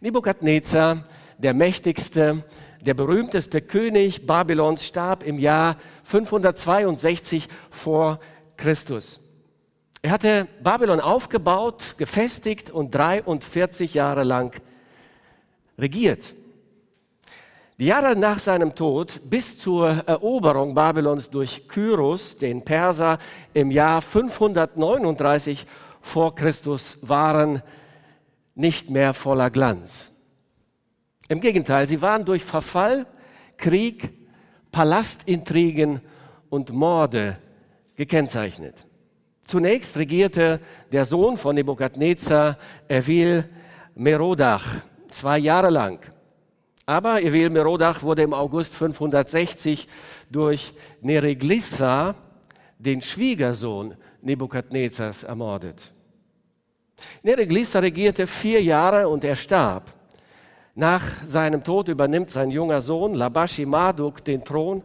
Nebukadnezar, der mächtigste, der berühmteste König Babylons, starb im Jahr 562 vor Christus. Er hatte Babylon aufgebaut, gefestigt und 43 Jahre lang regiert. Die Jahre nach seinem Tod bis zur Eroberung Babylons durch Kyros, den Perser, im Jahr 539 vor Christus waren nicht mehr voller Glanz. Im Gegenteil, sie waren durch Verfall, Krieg, Palastintrigen und Morde gekennzeichnet. Zunächst regierte der Sohn von Nebukadnezar, Evil Merodach, zwei Jahre lang. Aber Evil Merodach wurde im August 560 durch Nereglissa, den Schwiegersohn Nebukadnezars, ermordet. Nereglissa regierte vier Jahre und er starb. Nach seinem Tod übernimmt sein junger Sohn Labashi Marduk den Thron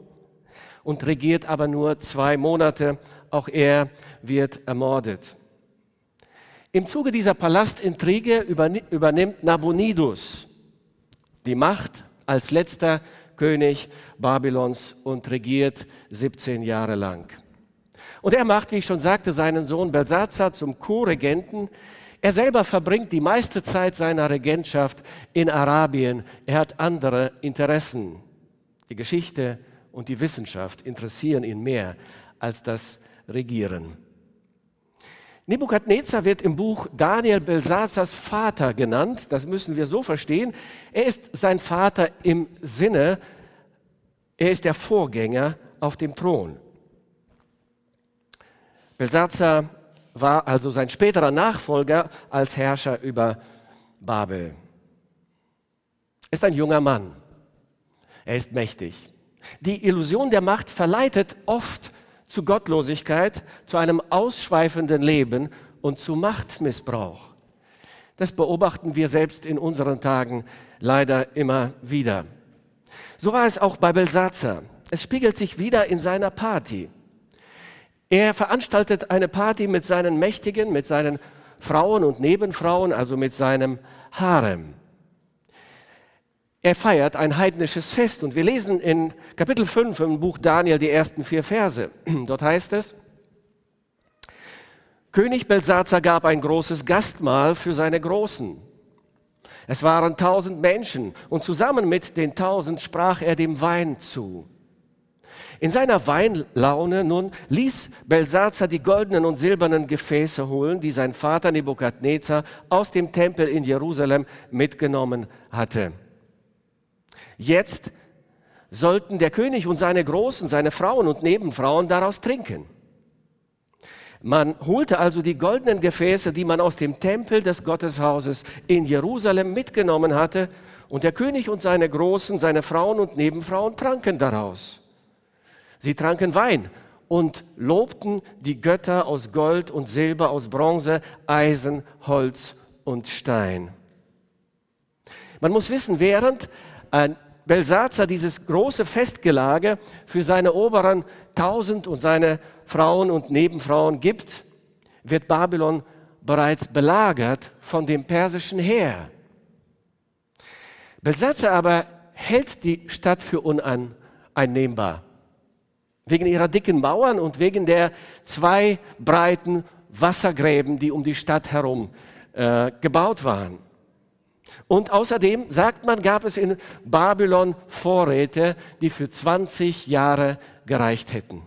und regiert aber nur zwei Monate. Auch er wird ermordet. Im Zuge dieser Palastintrige übernimmt Nabonidus die Macht als letzter König Babylons und regiert 17 Jahre lang. Und er macht, wie ich schon sagte, seinen Sohn Belsazar zum Co-Regenten er selber verbringt die meiste Zeit seiner Regentschaft in Arabien. Er hat andere Interessen. Die Geschichte und die Wissenschaft interessieren ihn mehr als das Regieren. Nebukadnezar wird im Buch Daniel Belsazars Vater genannt. Das müssen wir so verstehen. Er ist sein Vater im Sinne, er ist der Vorgänger auf dem Thron. Belsazar war also sein späterer Nachfolger als Herrscher über Babel. Ist ein junger Mann. Er ist mächtig. Die Illusion der Macht verleitet oft zu Gottlosigkeit, zu einem ausschweifenden Leben und zu Machtmissbrauch. Das beobachten wir selbst in unseren Tagen leider immer wieder. So war es auch bei Belsazar. Es spiegelt sich wieder in seiner Party. Er veranstaltet eine Party mit seinen Mächtigen, mit seinen Frauen und Nebenfrauen, also mit seinem Harem. Er feiert ein heidnisches Fest und wir lesen in Kapitel 5 im Buch Daniel die ersten vier Verse. Dort heißt es, König Belsazar gab ein großes Gastmahl für seine Großen. Es waren tausend Menschen und zusammen mit den tausend sprach er dem Wein zu. In seiner Weinlaune nun ließ Belsazar die goldenen und silbernen Gefäße holen, die sein Vater Nebukadnezar aus dem Tempel in Jerusalem mitgenommen hatte. Jetzt sollten der König und seine Großen, seine Frauen und Nebenfrauen daraus trinken. Man holte also die goldenen Gefäße, die man aus dem Tempel des Gotteshauses in Jerusalem mitgenommen hatte, und der König und seine Großen, seine Frauen und Nebenfrauen tranken daraus. Sie tranken Wein und lobten die Götter aus Gold und Silber, aus Bronze, Eisen, Holz und Stein. Man muss wissen, während Belsazar dieses große Festgelage für seine oberen tausend und seine Frauen und Nebenfrauen gibt, wird Babylon bereits belagert von dem persischen Heer. Belsazar aber hält die Stadt für uneinnehmbar wegen ihrer dicken Mauern und wegen der zwei breiten Wassergräben, die um die Stadt herum äh, gebaut waren. Und außerdem, sagt man, gab es in Babylon Vorräte, die für 20 Jahre gereicht hätten.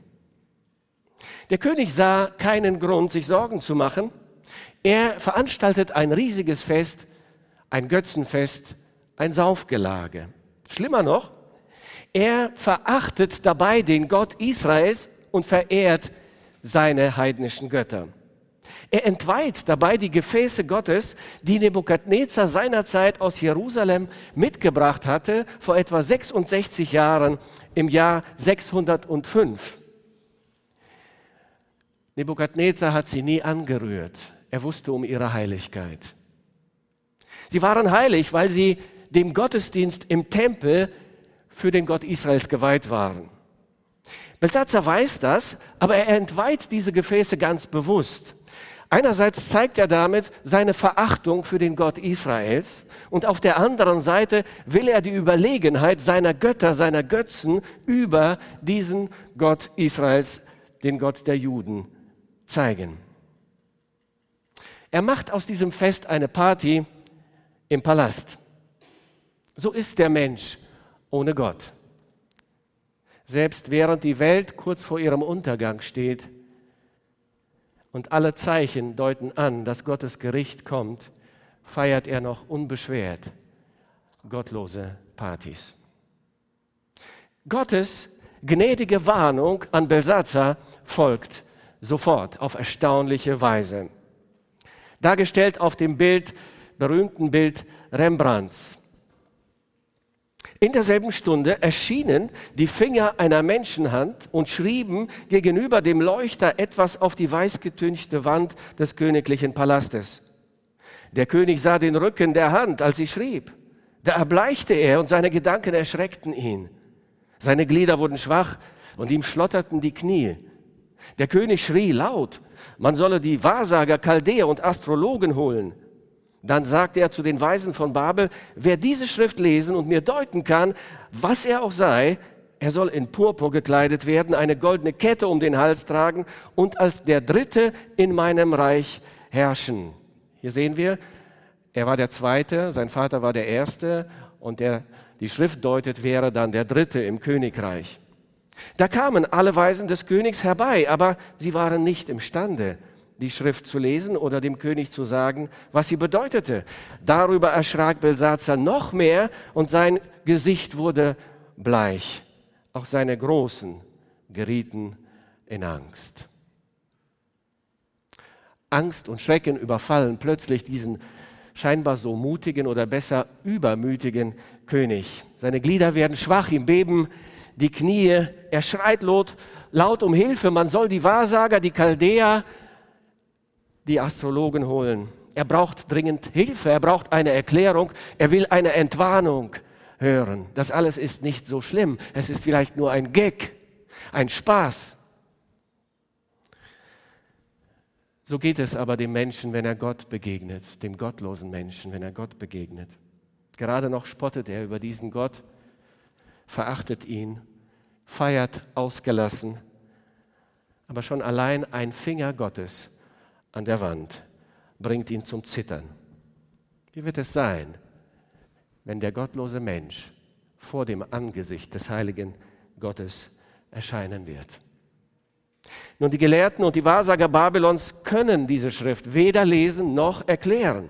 Der König sah keinen Grund, sich Sorgen zu machen. Er veranstaltet ein riesiges Fest, ein Götzenfest, ein Saufgelage. Schlimmer noch, er verachtet dabei den Gott Israels und verehrt seine heidnischen Götter. Er entweiht dabei die Gefäße Gottes, die Nebukadnezar seinerzeit aus Jerusalem mitgebracht hatte, vor etwa 66 Jahren im Jahr 605. Nebukadnezar hat sie nie angerührt. Er wusste um ihre Heiligkeit. Sie waren heilig, weil sie dem Gottesdienst im Tempel für den Gott Israels geweiht waren. Belsatzer weiß das, aber er entweiht diese Gefäße ganz bewusst. Einerseits zeigt er damit seine Verachtung für den Gott Israels und auf der anderen Seite will er die Überlegenheit seiner Götter, seiner Götzen über diesen Gott Israels, den Gott der Juden, zeigen. Er macht aus diesem Fest eine Party im Palast. So ist der Mensch ohne Gott. Selbst während die Welt kurz vor ihrem Untergang steht und alle Zeichen deuten an, dass Gottes Gericht kommt, feiert er noch unbeschwert gottlose Partys. Gottes gnädige Warnung an Belsazar folgt sofort auf erstaunliche Weise. Dargestellt auf dem Bild, berühmten Bild Rembrandts. In derselben Stunde erschienen die Finger einer Menschenhand und schrieben gegenüber dem Leuchter etwas auf die weißgetünchte Wand des königlichen Palastes. Der König sah den Rücken der Hand, als sie schrieb. Da erbleichte er und seine Gedanken erschreckten ihn. Seine Glieder wurden schwach und ihm schlotterten die Knie. Der König schrie laut, man solle die Wahrsager, Chaldäer und Astrologen holen. Dann sagte er zu den Weisen von Babel, wer diese Schrift lesen und mir deuten kann, was er auch sei, er soll in Purpur gekleidet werden, eine goldene Kette um den Hals tragen und als der Dritte in meinem Reich herrschen. Hier sehen wir, er war der Zweite, sein Vater war der Erste und der, die Schrift deutet, wäre dann der Dritte im Königreich. Da kamen alle Weisen des Königs herbei, aber sie waren nicht imstande, die Schrift zu lesen oder dem König zu sagen, was sie bedeutete. Darüber erschrak Belsazar noch mehr und sein Gesicht wurde bleich. Auch seine Großen gerieten in Angst. Angst und Schrecken überfallen plötzlich diesen scheinbar so mutigen oder besser übermütigen König. Seine Glieder werden schwach, ihm beben die Knie, er schreit laut, laut um Hilfe, man soll die Wahrsager, die Chaldäer, die Astrologen holen. Er braucht dringend Hilfe, er braucht eine Erklärung, er will eine Entwarnung hören. Das alles ist nicht so schlimm, es ist vielleicht nur ein Gag, ein Spaß. So geht es aber dem Menschen, wenn er Gott begegnet, dem gottlosen Menschen, wenn er Gott begegnet. Gerade noch spottet er über diesen Gott, verachtet ihn, feiert ausgelassen, aber schon allein ein Finger Gottes an der Wand bringt ihn zum Zittern. Wie wird es sein, wenn der gottlose Mensch vor dem Angesicht des heiligen Gottes erscheinen wird? Nun, die Gelehrten und die Wahrsager Babylons können diese Schrift weder lesen noch erklären.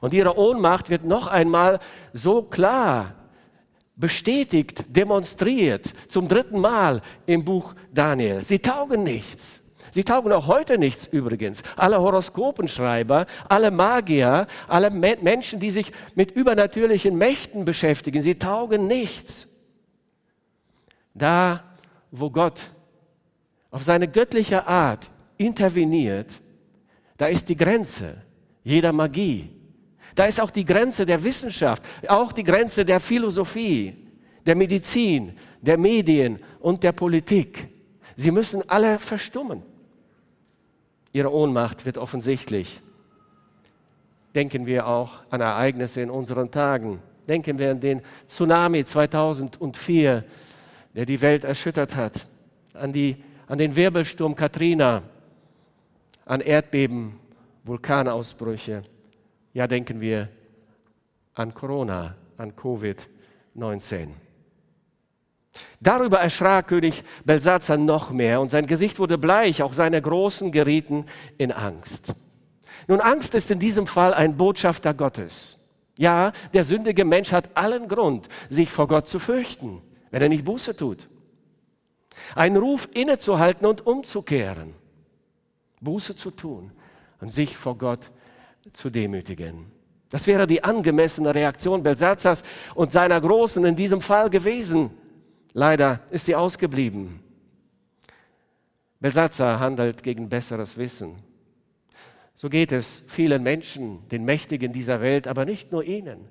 Und ihre Ohnmacht wird noch einmal so klar bestätigt, demonstriert, zum dritten Mal im Buch Daniel. Sie taugen nichts. Sie taugen auch heute nichts übrigens. Alle Horoskopenschreiber, alle Magier, alle Me Menschen, die sich mit übernatürlichen Mächten beschäftigen, sie taugen nichts. Da, wo Gott auf seine göttliche Art interveniert, da ist die Grenze jeder Magie. Da ist auch die Grenze der Wissenschaft, auch die Grenze der Philosophie, der Medizin, der Medien und der Politik. Sie müssen alle verstummen. Ihre Ohnmacht wird offensichtlich. Denken wir auch an Ereignisse in unseren Tagen. Denken wir an den Tsunami 2004, der die Welt erschüttert hat, an, die, an den Wirbelsturm Katrina, an Erdbeben, Vulkanausbrüche. Ja, denken wir an Corona, an Covid-19. Darüber erschrak König Belsazar noch mehr und sein Gesicht wurde bleich, auch seine Großen gerieten in Angst. Nun, Angst ist in diesem Fall ein Botschafter Gottes. Ja, der sündige Mensch hat allen Grund, sich vor Gott zu fürchten, wenn er nicht Buße tut. Ein Ruf innezuhalten und umzukehren, Buße zu tun und sich vor Gott zu demütigen. Das wäre die angemessene Reaktion Belsazars und seiner Großen in diesem Fall gewesen. Leider ist sie ausgeblieben. Besatzer handelt gegen besseres Wissen. So geht es vielen Menschen, den Mächtigen dieser Welt, aber nicht nur ihnen.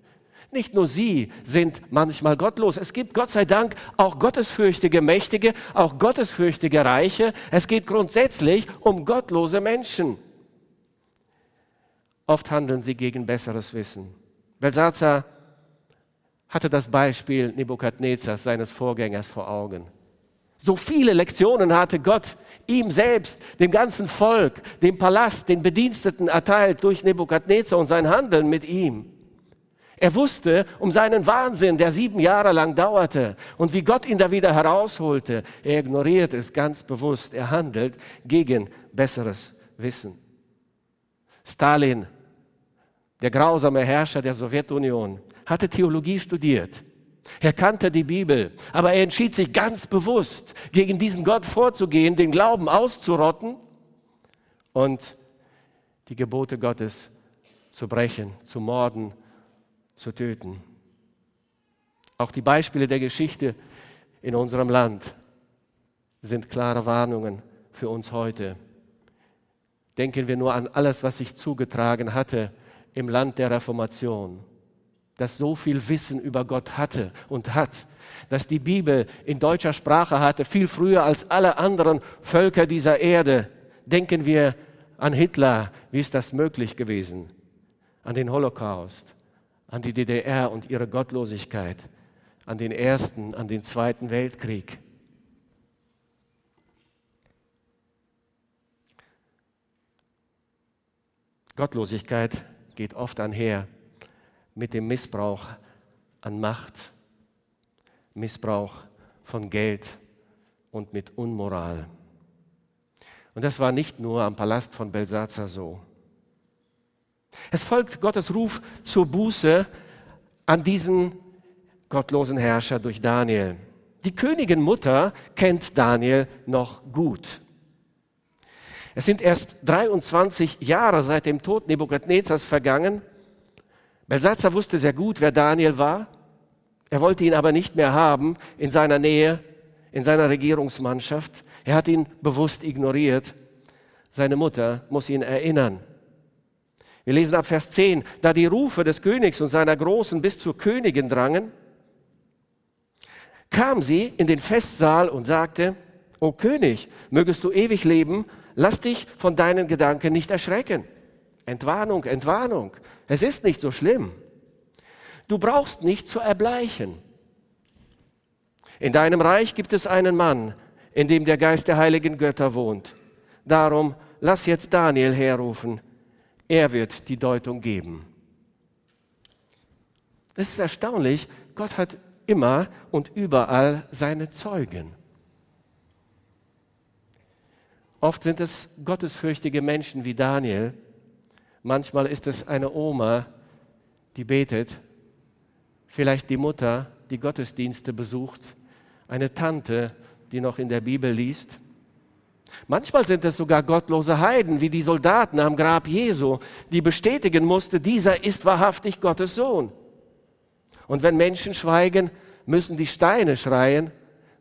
Nicht nur sie sind manchmal gottlos. Es gibt Gott sei Dank auch gottesfürchtige Mächtige, auch gottesfürchtige Reiche. Es geht grundsätzlich um gottlose Menschen. Oft handeln sie gegen besseres Wissen. Belsazar hatte das Beispiel Nebukadnezars, seines Vorgängers, vor Augen. So viele Lektionen hatte Gott ihm selbst, dem ganzen Volk, dem Palast, den Bediensteten erteilt durch Nebukadnezar und sein Handeln mit ihm. Er wusste um seinen Wahnsinn, der sieben Jahre lang dauerte und wie Gott ihn da wieder herausholte. Er ignoriert es ganz bewusst. Er handelt gegen besseres Wissen. Stalin, der grausame Herrscher der Sowjetunion, hatte Theologie studiert. Er kannte die Bibel, aber er entschied sich ganz bewusst, gegen diesen Gott vorzugehen, den Glauben auszurotten und die Gebote Gottes zu brechen, zu morden, zu töten. Auch die Beispiele der Geschichte in unserem Land sind klare Warnungen für uns heute. Denken wir nur an alles, was sich zugetragen hatte im Land der Reformation das so viel Wissen über Gott hatte und hat, dass die Bibel in deutscher Sprache hatte, viel früher als alle anderen Völker dieser Erde. Denken wir an Hitler, wie ist das möglich gewesen? An den Holocaust, an die DDR und ihre Gottlosigkeit, an den Ersten, an den Zweiten Weltkrieg. Gottlosigkeit geht oft einher mit dem Missbrauch an Macht, Missbrauch von Geld und mit Unmoral. Und das war nicht nur am Palast von Belsazar so. Es folgt Gottes Ruf zur Buße an diesen gottlosen Herrscher durch Daniel. Die Königin Mutter kennt Daniel noch gut. Es sind erst 23 Jahre seit dem Tod Nebukadnezars vergangen Belsatzer wusste sehr gut, wer Daniel war. Er wollte ihn aber nicht mehr haben in seiner Nähe, in seiner Regierungsmannschaft. Er hat ihn bewusst ignoriert. Seine Mutter muss ihn erinnern. Wir lesen ab Vers 10, da die Rufe des Königs und seiner Großen bis zur Königin drangen, kam sie in den Festsaal und sagte, O König, mögest du ewig leben, lass dich von deinen Gedanken nicht erschrecken. Entwarnung, Entwarnung. Es ist nicht so schlimm. Du brauchst nicht zu erbleichen. In deinem Reich gibt es einen Mann, in dem der Geist der heiligen Götter wohnt. Darum lass jetzt Daniel herrufen. Er wird die Deutung geben. Das ist erstaunlich. Gott hat immer und überall seine Zeugen. Oft sind es gottesfürchtige Menschen wie Daniel, Manchmal ist es eine Oma, die betet, vielleicht die Mutter, die Gottesdienste besucht, eine Tante, die noch in der Bibel liest. Manchmal sind es sogar gottlose Heiden, wie die Soldaten am Grab Jesu, die bestätigen musste, dieser ist wahrhaftig Gottes Sohn. Und wenn Menschen schweigen, müssen die Steine schreien.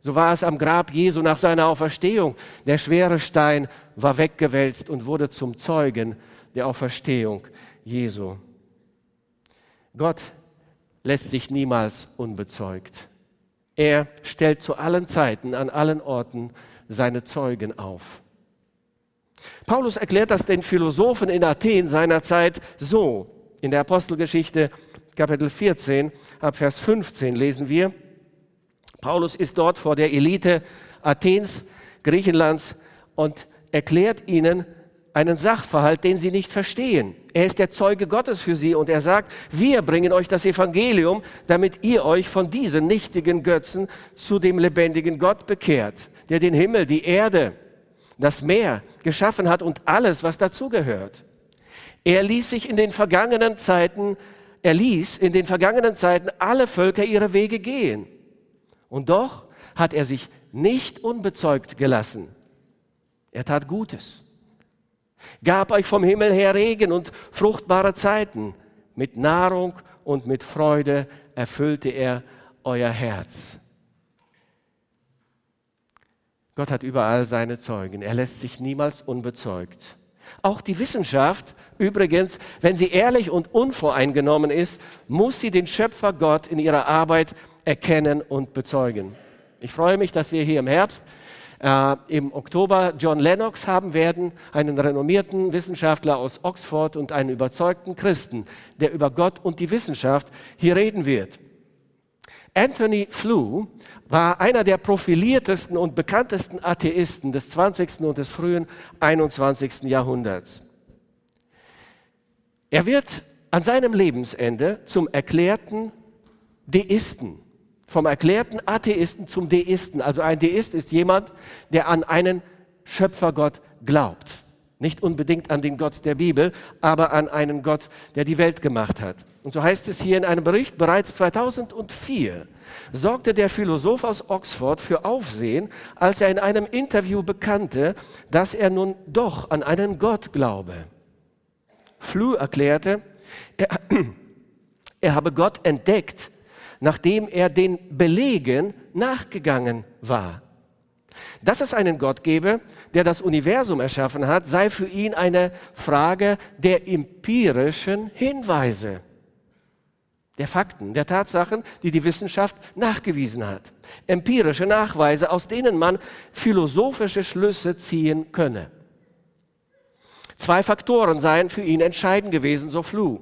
So war es am Grab Jesu nach seiner Auferstehung. Der schwere Stein war weggewälzt und wurde zum Zeugen der Auferstehung Jesu. Gott lässt sich niemals unbezeugt. Er stellt zu allen Zeiten, an allen Orten seine Zeugen auf. Paulus erklärt das den Philosophen in Athen seiner Zeit so. In der Apostelgeschichte Kapitel 14 ab Vers 15 lesen wir, Paulus ist dort vor der Elite Athens, Griechenlands und erklärt ihnen, einen Sachverhalt, den sie nicht verstehen. Er ist der Zeuge Gottes für sie und er sagt, wir bringen euch das Evangelium, damit ihr euch von diesen nichtigen Götzen zu dem lebendigen Gott bekehrt, der den Himmel, die Erde, das Meer geschaffen hat und alles, was dazugehört. Er ließ sich in den vergangenen Zeiten, er ließ in den vergangenen Zeiten alle Völker ihre Wege gehen. Und doch hat er sich nicht unbezeugt gelassen. Er tat Gutes gab euch vom Himmel her Regen und fruchtbare Zeiten. Mit Nahrung und mit Freude erfüllte er euer Herz. Gott hat überall seine Zeugen. Er lässt sich niemals unbezeugt. Auch die Wissenschaft, übrigens, wenn sie ehrlich und unvoreingenommen ist, muss sie den Schöpfer Gott in ihrer Arbeit erkennen und bezeugen. Ich freue mich, dass wir hier im Herbst äh, im Oktober John Lennox haben werden, einen renommierten Wissenschaftler aus Oxford und einen überzeugten Christen, der über Gott und die Wissenschaft hier reden wird. Anthony Flew war einer der profiliertesten und bekanntesten Atheisten des 20. und des frühen 21. Jahrhunderts. Er wird an seinem Lebensende zum erklärten Deisten, vom erklärten Atheisten zum Deisten. Also ein Deist ist jemand, der an einen Schöpfergott glaubt. Nicht unbedingt an den Gott der Bibel, aber an einen Gott, der die Welt gemacht hat. Und so heißt es hier in einem Bericht, bereits 2004 sorgte der Philosoph aus Oxford für Aufsehen, als er in einem Interview bekannte, dass er nun doch an einen Gott glaube. Flew erklärte, er, er habe Gott entdeckt, nachdem er den Belegen nachgegangen war. Dass es einen Gott gebe, der das Universum erschaffen hat, sei für ihn eine Frage der empirischen Hinweise, der Fakten, der Tatsachen, die die Wissenschaft nachgewiesen hat. Empirische Nachweise, aus denen man philosophische Schlüsse ziehen könne. Zwei Faktoren seien für ihn entscheidend gewesen, so Flu.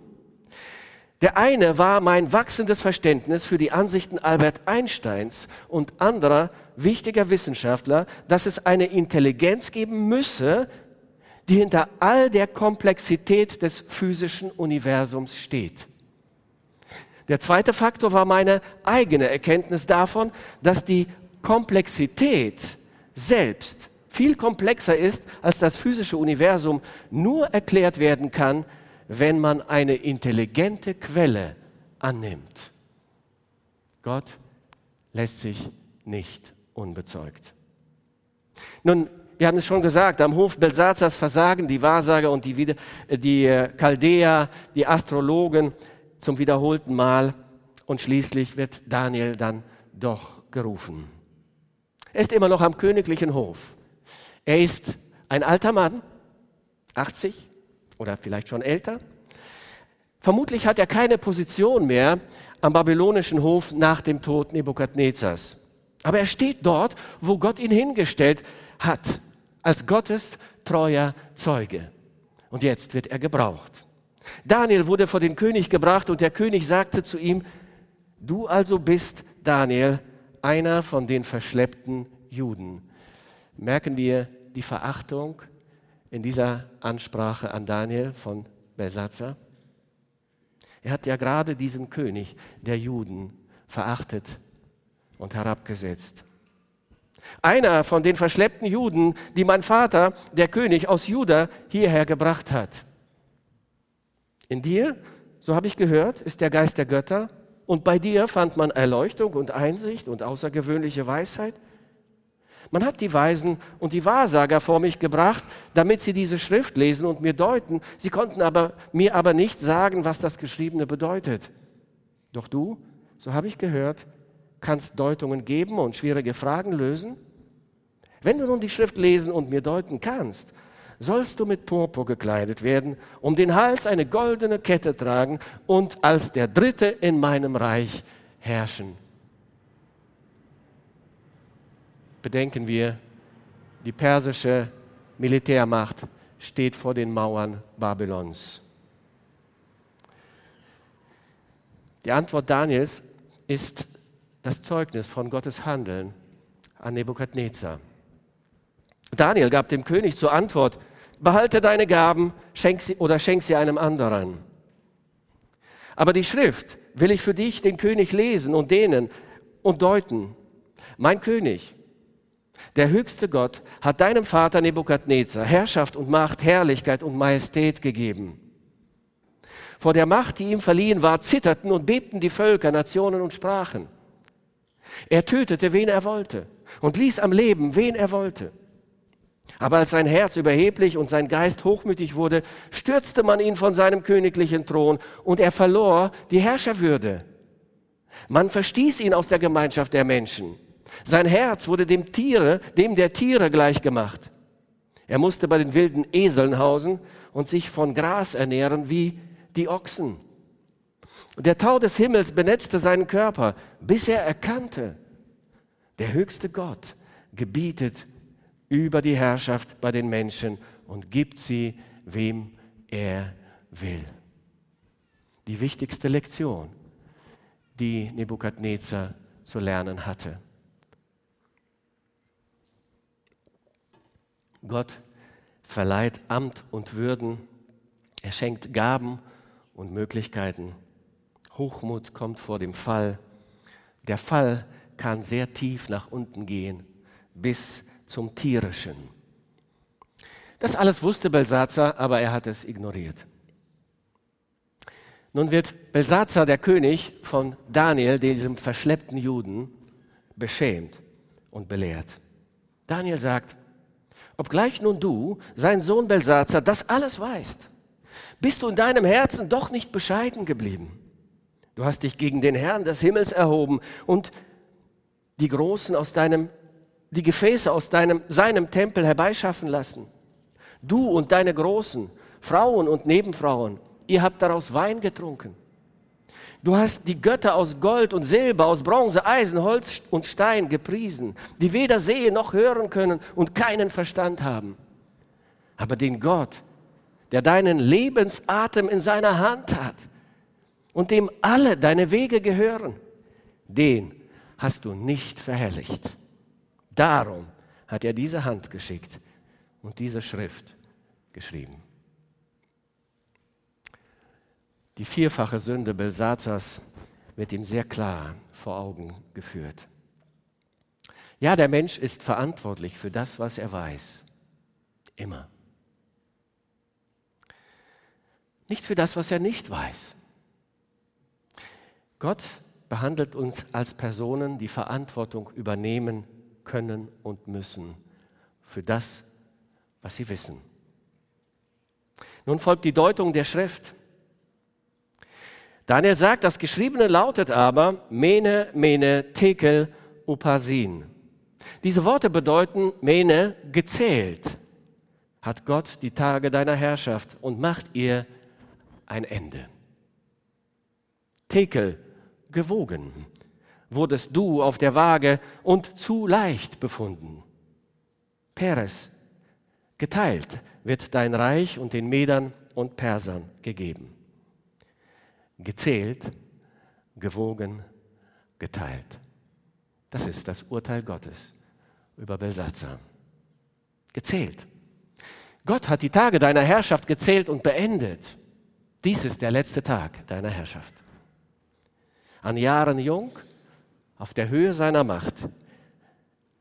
Der eine war mein wachsendes Verständnis für die Ansichten Albert Einsteins und anderer wichtiger Wissenschaftler, dass es eine Intelligenz geben müsse, die hinter all der Komplexität des physischen Universums steht. Der zweite Faktor war meine eigene Erkenntnis davon, dass die Komplexität selbst viel komplexer ist, als das physische Universum nur erklärt werden kann, wenn man eine intelligente Quelle annimmt. Gott lässt sich nicht unbezeugt. Nun, wir haben es schon gesagt, am Hof Belsazars versagen die Wahrsager und die, die äh, Chaldäer, die Astrologen zum wiederholten Mal und schließlich wird Daniel dann doch gerufen. Er ist immer noch am königlichen Hof. Er ist ein alter Mann, 80 oder vielleicht schon älter. Vermutlich hat er keine Position mehr am babylonischen Hof nach dem Tod Nebukadnezars. Aber er steht dort, wo Gott ihn hingestellt hat, als Gottes treuer Zeuge. Und jetzt wird er gebraucht. Daniel wurde vor den König gebracht und der König sagte zu ihm, du also bist Daniel, einer von den verschleppten Juden. Merken wir die Verachtung in dieser Ansprache an Daniel von Belsatzer? Er hat ja gerade diesen König der Juden verachtet und herabgesetzt. Einer von den verschleppten Juden, die mein Vater, der König aus Juda, hierher gebracht hat. In dir, so habe ich gehört, ist der Geist der Götter und bei dir fand man Erleuchtung und Einsicht und außergewöhnliche Weisheit. Man hat die Weisen und die Wahrsager vor mich gebracht, damit sie diese Schrift lesen und mir deuten. Sie konnten aber, mir aber nicht sagen, was das Geschriebene bedeutet. Doch du, so habe ich gehört, kannst Deutungen geben und schwierige Fragen lösen. Wenn du nun die Schrift lesen und mir deuten kannst, sollst du mit Purpur gekleidet werden, um den Hals eine goldene Kette tragen und als der Dritte in meinem Reich herrschen. Bedenken wir, die persische Militärmacht steht vor den Mauern Babylons. Die Antwort Daniels ist das Zeugnis von Gottes Handeln an Nebukadnezar. Daniel gab dem König zur Antwort, behalte deine Gaben schenk sie, oder schenk sie einem anderen. Aber die Schrift will ich für dich, den König, lesen und dehnen und deuten. Mein König, der höchste Gott, hat deinem Vater Nebukadnezar Herrschaft und Macht, Herrlichkeit und Majestät gegeben. Vor der Macht, die ihm verliehen war, zitterten und bebten die Völker, Nationen und Sprachen. Er tötete, wen er wollte und ließ am Leben, wen er wollte. Aber als sein Herz überheblich und sein Geist hochmütig wurde, stürzte man ihn von seinem königlichen Thron und er verlor die Herrscherwürde. Man verstieß ihn aus der Gemeinschaft der Menschen. Sein Herz wurde dem Tiere, dem der Tiere gleichgemacht. Er musste bei den wilden Eseln hausen und sich von Gras ernähren wie die Ochsen. Der Tau des Himmels benetzte seinen Körper, bis er erkannte, der höchste Gott gebietet über die Herrschaft bei den Menschen und gibt sie, wem er will. Die wichtigste Lektion, die Nebukadnezar zu lernen hatte. Gott verleiht Amt und Würden, er schenkt Gaben und Möglichkeiten. Hochmut kommt vor dem Fall. Der Fall kann sehr tief nach unten gehen, bis zum Tierischen. Das alles wusste Belsazar, aber er hat es ignoriert. Nun wird Belsazar, der König, von Daniel, diesem verschleppten Juden, beschämt und belehrt. Daniel sagt, obgleich nun du, sein Sohn Belsazar, das alles weißt, bist du in deinem Herzen doch nicht bescheiden geblieben. Du hast dich gegen den Herrn des Himmels erhoben und die Großen aus deinem die Gefäße aus deinem, seinem Tempel herbeischaffen lassen. Du und deine Großen, Frauen und Nebenfrauen, ihr habt daraus Wein getrunken. Du hast die Götter aus Gold und Silber, aus Bronze, Eisen, Holz und Stein gepriesen, die weder sehen noch hören können und keinen Verstand haben. Aber den Gott, der deinen Lebensatem in seiner Hand hat und dem alle deine Wege gehören, den hast du nicht verherrlicht. Darum hat er diese Hand geschickt und diese Schrift geschrieben. Die vierfache Sünde Belsazars wird ihm sehr klar vor Augen geführt. Ja, der Mensch ist verantwortlich für das, was er weiß. Immer. Nicht für das, was er nicht weiß. Gott behandelt uns als Personen, die Verantwortung übernehmen können und müssen für das, was sie wissen. Nun folgt die Deutung der Schrift. Daniel sagt, das Geschriebene lautet aber Mene, Mene, Tekel, Upasin. Diese Worte bedeuten Mene, gezählt. Hat Gott die Tage deiner Herrschaft und macht ihr ein Ende. Tekel, gewogen wurdest du auf der Waage und zu leicht befunden. Peres, geteilt wird dein Reich und den Medern und Persern gegeben. Gezählt, gewogen, geteilt. Das ist das Urteil Gottes über Belsatzer. Gezählt. Gott hat die Tage deiner Herrschaft gezählt und beendet. Dies ist der letzte Tag deiner Herrschaft. An Jahren jung, auf der Höhe seiner Macht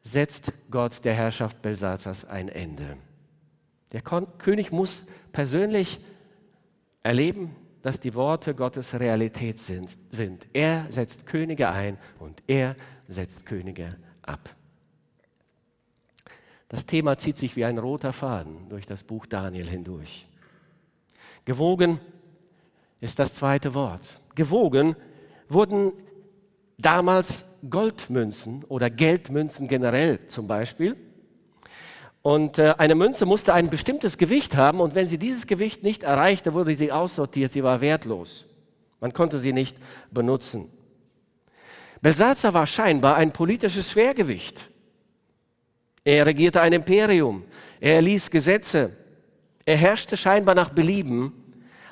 setzt Gott der Herrschaft Belsazars ein Ende. Der König muss persönlich erleben, dass die Worte Gottes Realität sind. Er setzt Könige ein und er setzt Könige ab. Das Thema zieht sich wie ein roter Faden durch das Buch Daniel hindurch. Gewogen ist das zweite Wort. Gewogen wurden damals Goldmünzen oder Geldmünzen generell zum Beispiel. Und äh, eine Münze musste ein bestimmtes Gewicht haben und wenn sie dieses Gewicht nicht erreichte, wurde sie aussortiert, sie war wertlos. Man konnte sie nicht benutzen. Belsazar war scheinbar ein politisches Schwergewicht. Er regierte ein Imperium, er erließ Gesetze, er herrschte scheinbar nach Belieben,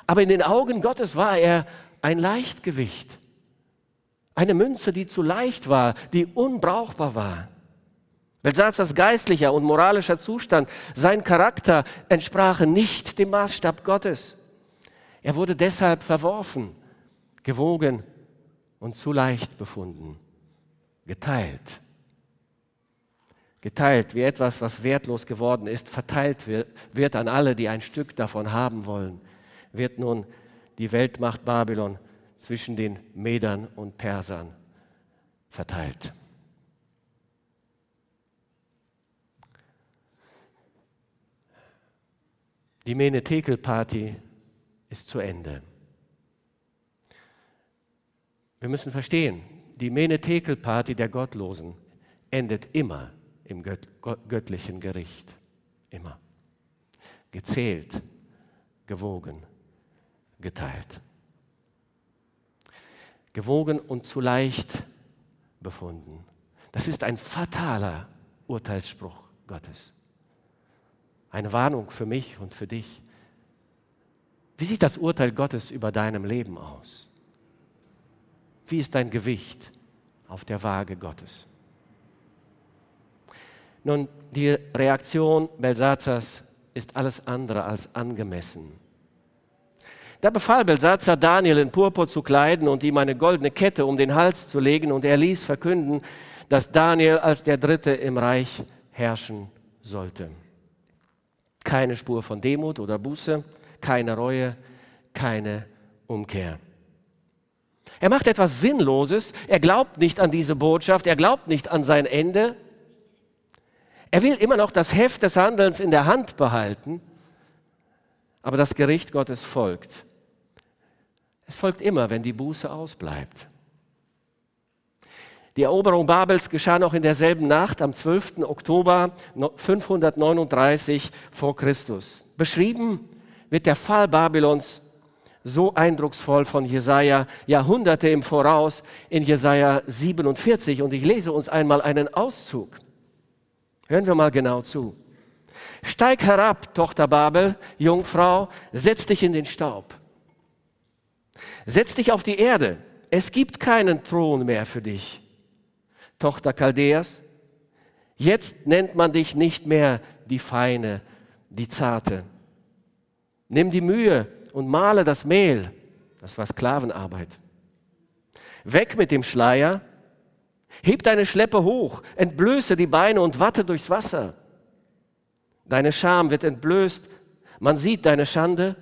aber in den Augen Gottes war er ein Leichtgewicht. Eine Münze, die zu leicht war, die unbrauchbar war. Belsazars geistlicher und moralischer Zustand, sein Charakter entsprachen nicht dem Maßstab Gottes. Er wurde deshalb verworfen, gewogen und zu leicht befunden, geteilt. Geteilt wie etwas, was wertlos geworden ist, verteilt wird an alle, die ein Stück davon haben wollen, wird nun die Weltmacht Babylon zwischen den Medern und Persern verteilt. Die Menetekel-Party ist zu Ende. Wir müssen verstehen, die Menetekel-Party der Gottlosen endet immer im gött göttlichen Gericht. Immer. Gezählt, gewogen, geteilt gewogen und zu leicht befunden. Das ist ein fataler Urteilsspruch Gottes. Eine Warnung für mich und für dich. Wie sieht das Urteil Gottes über deinem Leben aus? Wie ist dein Gewicht auf der Waage Gottes? Nun, die Reaktion Belsazars ist alles andere als angemessen. Da befahl Belsazar Daniel in Purpur zu kleiden und ihm eine goldene Kette um den Hals zu legen und er ließ verkünden, dass Daniel als der Dritte im Reich herrschen sollte. Keine Spur von Demut oder Buße, keine Reue, keine Umkehr. Er macht etwas Sinnloses, er glaubt nicht an diese Botschaft, er glaubt nicht an sein Ende. Er will immer noch das Heft des Handelns in der Hand behalten, aber das Gericht Gottes folgt. Es folgt immer, wenn die Buße ausbleibt. Die Eroberung Babels geschah noch in derselben Nacht, am 12. Oktober 539 vor Christus. Beschrieben wird der Fall Babylons so eindrucksvoll von Jesaja Jahrhunderte im Voraus in Jesaja 47. Und ich lese uns einmal einen Auszug. Hören wir mal genau zu. Steig herab, Tochter Babel, Jungfrau, setz dich in den Staub. Setz dich auf die Erde. Es gibt keinen Thron mehr für dich. Tochter Chaldeas, jetzt nennt man dich nicht mehr die Feine, die Zarte. Nimm die Mühe und male das Mehl. Das war Sklavenarbeit. Weg mit dem Schleier. Heb deine Schleppe hoch, entblöße die Beine und watte durchs Wasser. Deine Scham wird entblößt, man sieht deine Schande.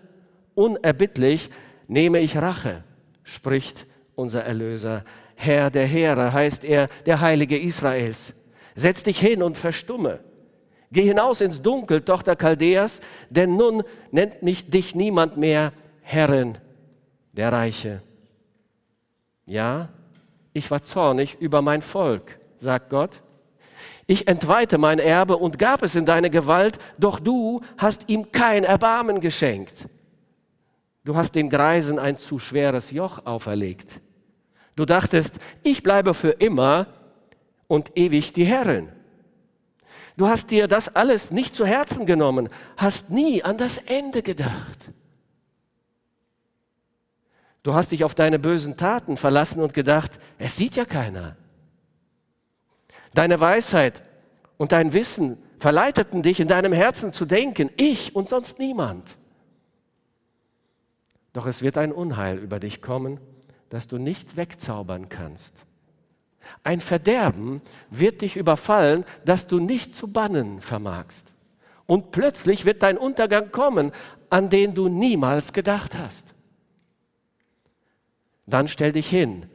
Unerbittlich nehme ich Rache, spricht unser Erlöser. Herr der Heere heißt er, der Heilige Israels. Setz dich hin und verstumme. Geh hinaus ins Dunkel, Tochter Chaldeas, denn nun nennt nicht, dich niemand mehr Herrin der Reiche. Ja, ich war zornig über mein Volk, sagt Gott. Ich entweihte mein Erbe und gab es in deine Gewalt, doch du hast ihm kein Erbarmen geschenkt. Du hast den Greisen ein zu schweres Joch auferlegt. Du dachtest, ich bleibe für immer und ewig die Herrin. Du hast dir das alles nicht zu Herzen genommen, hast nie an das Ende gedacht. Du hast dich auf deine bösen Taten verlassen und gedacht, es sieht ja keiner. Deine Weisheit und dein Wissen verleiteten dich in deinem Herzen zu denken, ich und sonst niemand. Doch es wird ein Unheil über dich kommen, das du nicht wegzaubern kannst. Ein Verderben wird dich überfallen, das du nicht zu bannen vermagst. Und plötzlich wird dein Untergang kommen, an den du niemals gedacht hast. Dann stell dich hin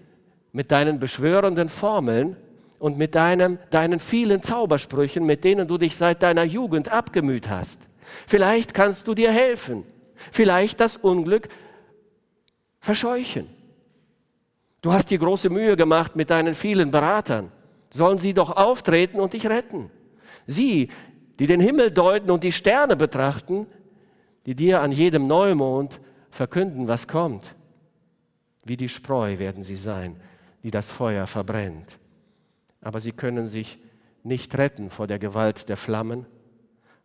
mit deinen beschwörenden Formeln und mit deinem, deinen vielen Zaubersprüchen, mit denen du dich seit deiner Jugend abgemüht hast. Vielleicht kannst du dir helfen, vielleicht das Unglück verscheuchen. Du hast dir große Mühe gemacht mit deinen vielen Beratern. Sollen sie doch auftreten und dich retten. Sie, die den Himmel deuten und die Sterne betrachten, die dir an jedem Neumond verkünden, was kommt. Wie die Spreu werden sie sein, die das Feuer verbrennt. Aber sie können sich nicht retten vor der Gewalt der Flammen.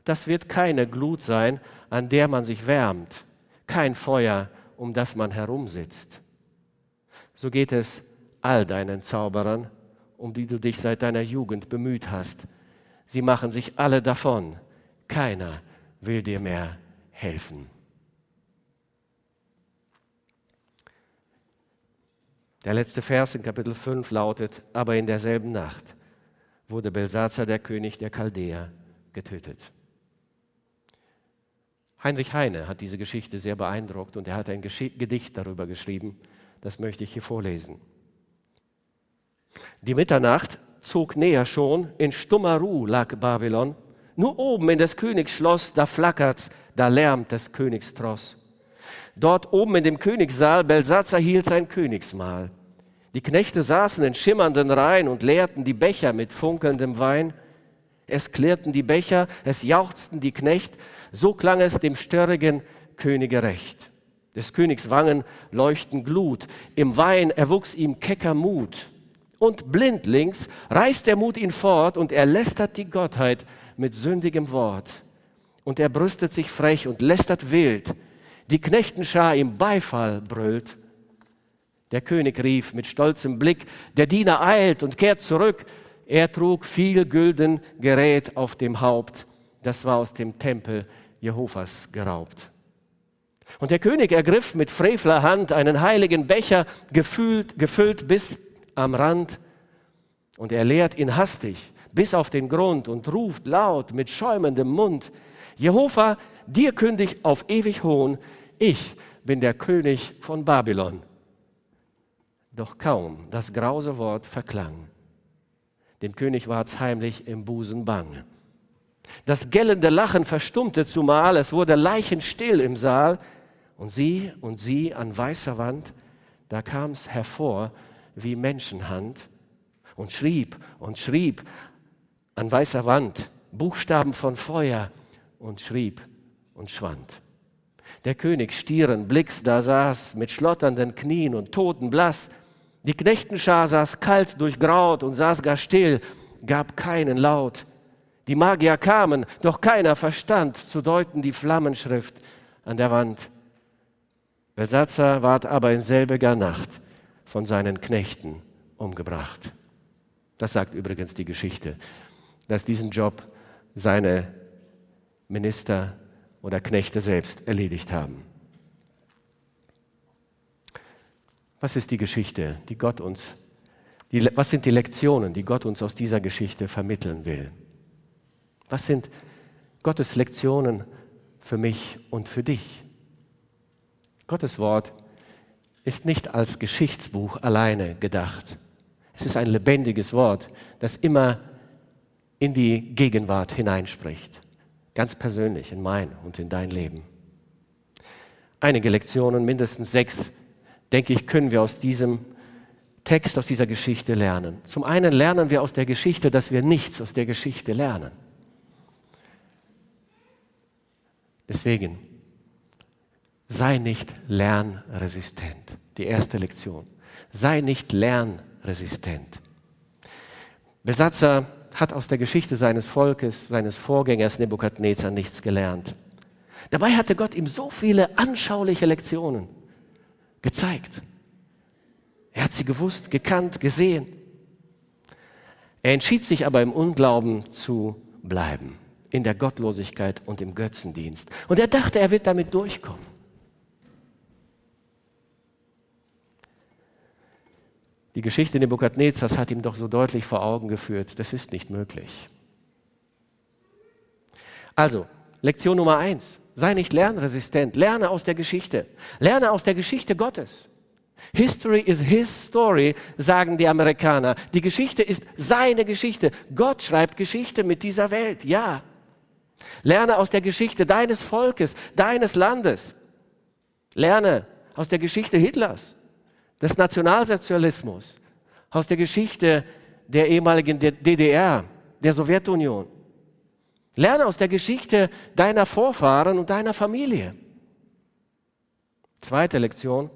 Das wird keine Glut sein, an der man sich wärmt, kein Feuer, um das man herumsitzt. So geht es all deinen Zauberern, um die du dich seit deiner Jugend bemüht hast. Sie machen sich alle davon. Keiner will dir mehr helfen. Der letzte Vers in Kapitel 5 lautet, aber in derselben Nacht wurde Belsazar, der König der Chaldäer, getötet. Heinrich Heine hat diese Geschichte sehr beeindruckt und er hat ein Gedicht darüber geschrieben. Das möchte ich hier vorlesen. Die Mitternacht zog näher schon, in stummer Ruhe lag Babylon. Nur oben in des Königs Schloss, da flackert's, da lärmt des Königs Tross. Dort oben in dem Königssaal, Belsatzer hielt sein Königsmahl. Die Knechte saßen in schimmernden Reihen und leerten die Becher mit funkelndem Wein. Es klirrten die Becher, es jauchzten die Knecht, so klang es dem störrigen Könige recht. Des Königs Wangen leuchten Glut, im Wein erwuchs ihm kecker Mut. Und blindlings reißt der Mut ihn fort und er lästert die Gottheit mit sündigem Wort. und er brüstet sich frech und lästert wild. Die Knechtenschar ihm Beifall brüllt. Der König rief mit stolzem Blick, der Diener eilt und kehrt zurück. Er trug viel gülden Gerät auf dem Haupt, das war aus dem Tempel Jehovas geraubt. Und der König ergriff mit frevler Hand einen heiligen Becher, gefüllt, gefüllt bis am Rand, und er leert ihn hastig bis auf den Grund und ruft laut mit schäumendem Mund, Jehova, dir kündig auf ewig Hohn, ich bin der König von Babylon. Doch kaum das grause Wort verklang. Dem König ward's heimlich im Busen bang. Das gellende Lachen verstummte zumal, es wurde leichenstill im Saal, und sie und sie an weißer Wand, da kam's hervor wie Menschenhand und schrieb und schrieb an weißer Wand Buchstaben von Feuer und schrieb und schwand. Der König stieren Blicks da saß mit schlotternden Knien und totenblass. Die Knechtenschar saß kalt durchgraut und saß gar still, gab keinen Laut. Die Magier kamen, doch keiner verstand zu deuten die Flammenschrift an der Wand. Belsatzer ward aber in selbiger Nacht von seinen Knechten umgebracht. Das sagt übrigens die Geschichte, dass diesen Job seine Minister oder Knechte selbst erledigt haben. Was ist die Geschichte, die Gott uns, die, was sind die Lektionen, die Gott uns aus dieser Geschichte vermitteln will? Was sind Gottes Lektionen für mich und für dich? Gottes Wort ist nicht als Geschichtsbuch alleine gedacht. Es ist ein lebendiges Wort, das immer in die Gegenwart hineinspricht. Ganz persönlich in mein und in dein Leben. Einige Lektionen, mindestens sechs, denke ich, können wir aus diesem Text, aus dieser Geschichte lernen. Zum einen lernen wir aus der Geschichte, dass wir nichts aus der Geschichte lernen. Deswegen Sei nicht lernresistent. Die erste Lektion. Sei nicht lernresistent. Besatzer hat aus der Geschichte seines Volkes, seines Vorgängers Nebukadnezar nichts gelernt. Dabei hatte Gott ihm so viele anschauliche Lektionen gezeigt. Er hat sie gewusst, gekannt, gesehen. Er entschied sich aber im Unglauben zu bleiben, in der Gottlosigkeit und im Götzendienst. Und er dachte, er wird damit durchkommen. Die Geschichte Nebukadnezars hat ihm doch so deutlich vor Augen geführt, das ist nicht möglich. Also, Lektion Nummer eins, sei nicht lernresistent, lerne aus der Geschichte, lerne aus der Geschichte Gottes. History is his story, sagen die Amerikaner. Die Geschichte ist seine Geschichte. Gott schreibt Geschichte mit dieser Welt, ja. Lerne aus der Geschichte deines Volkes, deines Landes. Lerne aus der Geschichte Hitlers des Nationalsozialismus, aus der Geschichte der ehemaligen DDR, der Sowjetunion. Lerne aus der Geschichte deiner Vorfahren und deiner Familie. Zweite Lektion.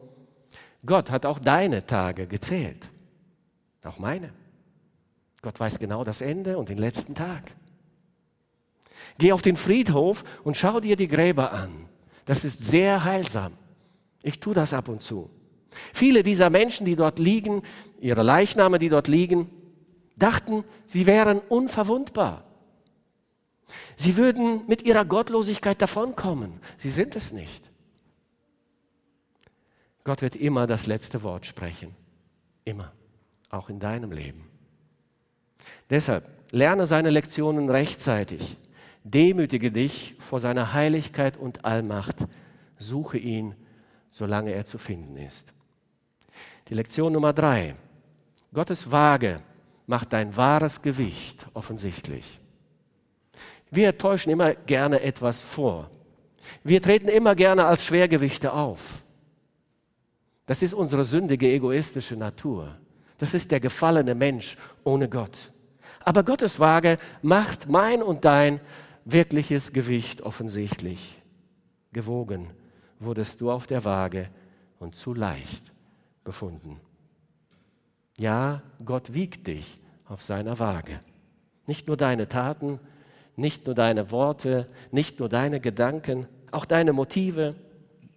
Gott hat auch deine Tage gezählt. Auch meine. Gott weiß genau das Ende und den letzten Tag. Geh auf den Friedhof und schau dir die Gräber an. Das ist sehr heilsam. Ich tue das ab und zu. Viele dieser Menschen, die dort liegen, ihre Leichname, die dort liegen, dachten, sie wären unverwundbar. Sie würden mit ihrer Gottlosigkeit davonkommen. Sie sind es nicht. Gott wird immer das letzte Wort sprechen. Immer. Auch in deinem Leben. Deshalb lerne seine Lektionen rechtzeitig. Demütige dich vor seiner Heiligkeit und Allmacht. Suche ihn, solange er zu finden ist. Die Lektion Nummer drei. Gottes Waage macht dein wahres Gewicht offensichtlich. Wir täuschen immer gerne etwas vor. Wir treten immer gerne als Schwergewichte auf. Das ist unsere sündige, egoistische Natur. Das ist der gefallene Mensch ohne Gott. Aber Gottes Waage macht mein und dein wirkliches Gewicht offensichtlich. Gewogen wurdest du auf der Waage und zu leicht befunden. Ja, Gott wiegt dich auf seiner Waage. Nicht nur deine Taten, nicht nur deine Worte, nicht nur deine Gedanken, auch deine Motive,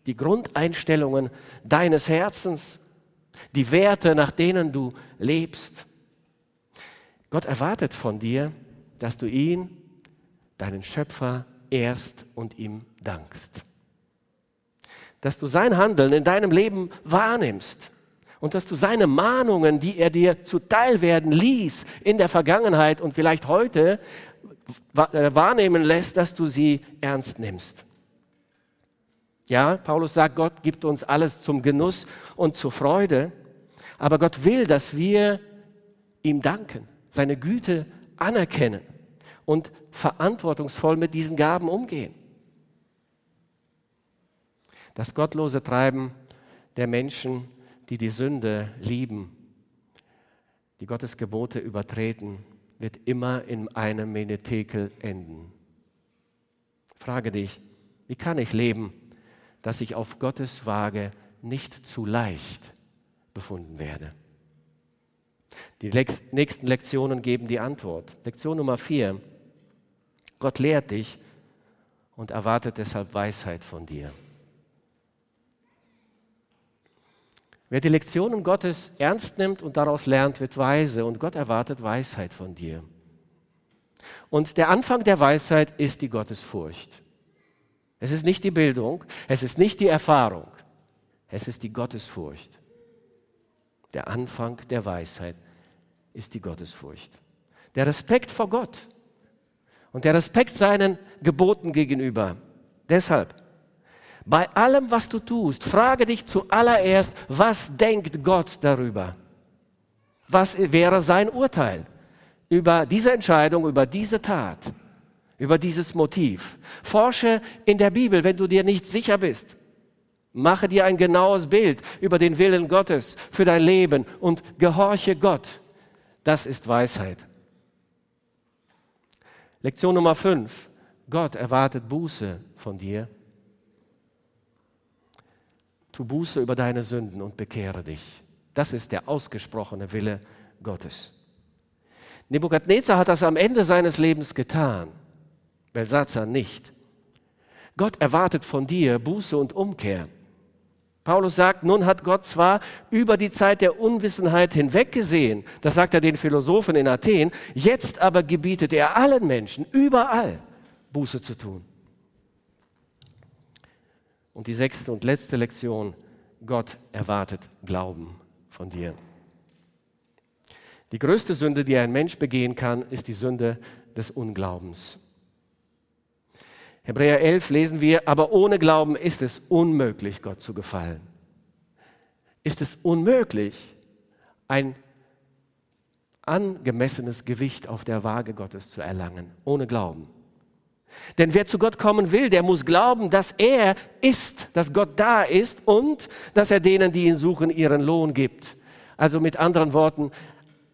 die Grundeinstellungen deines Herzens, die Werte, nach denen du lebst. Gott erwartet von dir, dass du ihn, deinen Schöpfer, ehrst und ihm dankst. Dass du sein Handeln in deinem Leben wahrnimmst und dass du seine Mahnungen, die er dir zuteil werden ließ in der Vergangenheit und vielleicht heute äh, wahrnehmen lässt, dass du sie ernst nimmst. Ja, Paulus sagt, Gott gibt uns alles zum Genuss und zur Freude, aber Gott will, dass wir ihm danken, seine Güte anerkennen und verantwortungsvoll mit diesen Gaben umgehen. Das gottlose Treiben der Menschen, die die Sünde lieben, die Gottes Gebote übertreten, wird immer in einem Menetekel enden. Frage dich, wie kann ich leben, dass ich auf Gottes Waage nicht zu leicht befunden werde? Die nächsten Lektionen geben die Antwort. Lektion Nummer vier. Gott lehrt dich und erwartet deshalb Weisheit von dir. Wer die Lektionen Gottes ernst nimmt und daraus lernt, wird weise und Gott erwartet Weisheit von dir. Und der Anfang der Weisheit ist die Gottesfurcht. Es ist nicht die Bildung, es ist nicht die Erfahrung, es ist die Gottesfurcht. Der Anfang der Weisheit ist die Gottesfurcht. Der Respekt vor Gott und der Respekt seinen Geboten gegenüber. Deshalb bei allem, was du tust, frage dich zuallererst, was denkt Gott darüber? Was wäre sein Urteil über diese Entscheidung, über diese Tat, über dieses Motiv? Forsche in der Bibel, wenn du dir nicht sicher bist. Mache dir ein genaues Bild über den Willen Gottes für dein Leben und gehorche Gott. Das ist Weisheit. Lektion Nummer 5. Gott erwartet Buße von dir tu Buße über deine Sünden und bekehre dich. Das ist der ausgesprochene Wille Gottes. Nebukadnezar hat das am Ende seines Lebens getan, Belsazar nicht. Gott erwartet von dir Buße und Umkehr. Paulus sagt, nun hat Gott zwar über die Zeit der Unwissenheit hinweggesehen, das sagt er den Philosophen in Athen, jetzt aber gebietet er allen Menschen überall Buße zu tun. Und die sechste und letzte Lektion, Gott erwartet Glauben von dir. Die größte Sünde, die ein Mensch begehen kann, ist die Sünde des Unglaubens. Hebräer 11 lesen wir, aber ohne Glauben ist es unmöglich, Gott zu gefallen. Ist es unmöglich, ein angemessenes Gewicht auf der Waage Gottes zu erlangen, ohne Glauben. Denn wer zu Gott kommen will, der muss glauben, dass er ist, dass Gott da ist und dass er denen, die ihn suchen, ihren Lohn gibt. Also mit anderen Worten,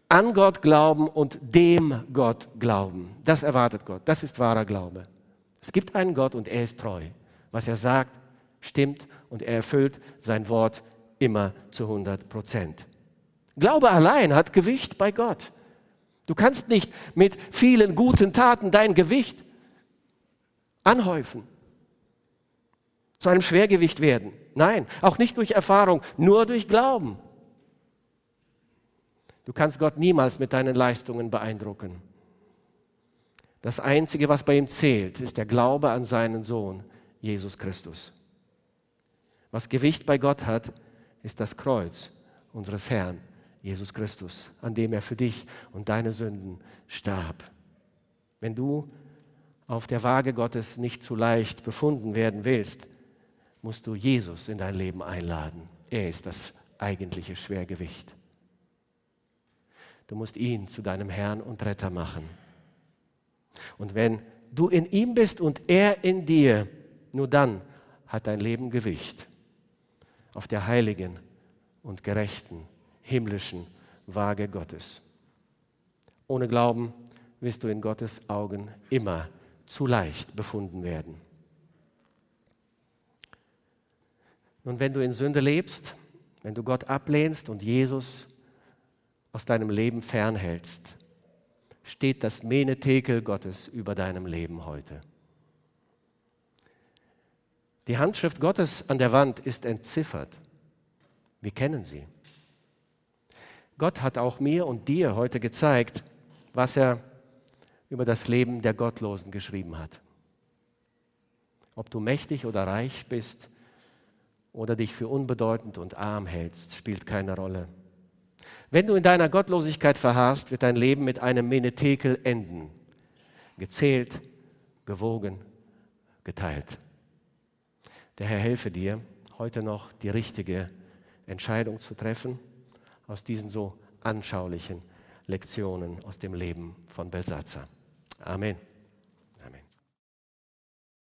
an Gott glauben und dem Gott glauben. Das erwartet Gott. Das ist wahrer Glaube. Es gibt einen Gott und er ist treu. Was er sagt, stimmt und er erfüllt sein Wort immer zu 100 Prozent. Glaube allein hat Gewicht bei Gott. Du kannst nicht mit vielen guten Taten dein Gewicht anhäufen, zu einem Schwergewicht werden. Nein, auch nicht durch Erfahrung, nur durch Glauben. Du kannst Gott niemals mit deinen Leistungen beeindrucken. Das Einzige, was bei ihm zählt, ist der Glaube an seinen Sohn, Jesus Christus. Was Gewicht bei Gott hat, ist das Kreuz unseres Herrn, Jesus Christus, an dem er für dich und deine Sünden starb. Wenn du auf der Waage Gottes nicht zu leicht befunden werden willst, musst du Jesus in dein Leben einladen. Er ist das eigentliche Schwergewicht. Du musst ihn zu deinem Herrn und Retter machen. Und wenn du in ihm bist und er in dir, nur dann hat dein Leben Gewicht auf der heiligen und gerechten himmlischen Waage Gottes. Ohne Glauben wirst du in Gottes Augen immer zu leicht befunden werden. Nun, wenn du in Sünde lebst, wenn du Gott ablehnst und Jesus aus deinem Leben fernhältst, steht das Menetekel Gottes über deinem Leben heute. Die Handschrift Gottes an der Wand ist entziffert. Wir kennen sie. Gott hat auch mir und dir heute gezeigt, was er über das Leben der Gottlosen geschrieben hat. Ob du mächtig oder reich bist oder dich für unbedeutend und arm hältst, spielt keine Rolle. Wenn du in deiner Gottlosigkeit verharrst, wird dein Leben mit einem Menetekel enden. Gezählt, gewogen, geteilt. Der Herr helfe dir, heute noch die richtige Entscheidung zu treffen aus diesen so anschaulichen Lektionen aus dem Leben von Belsatzer. 아멘.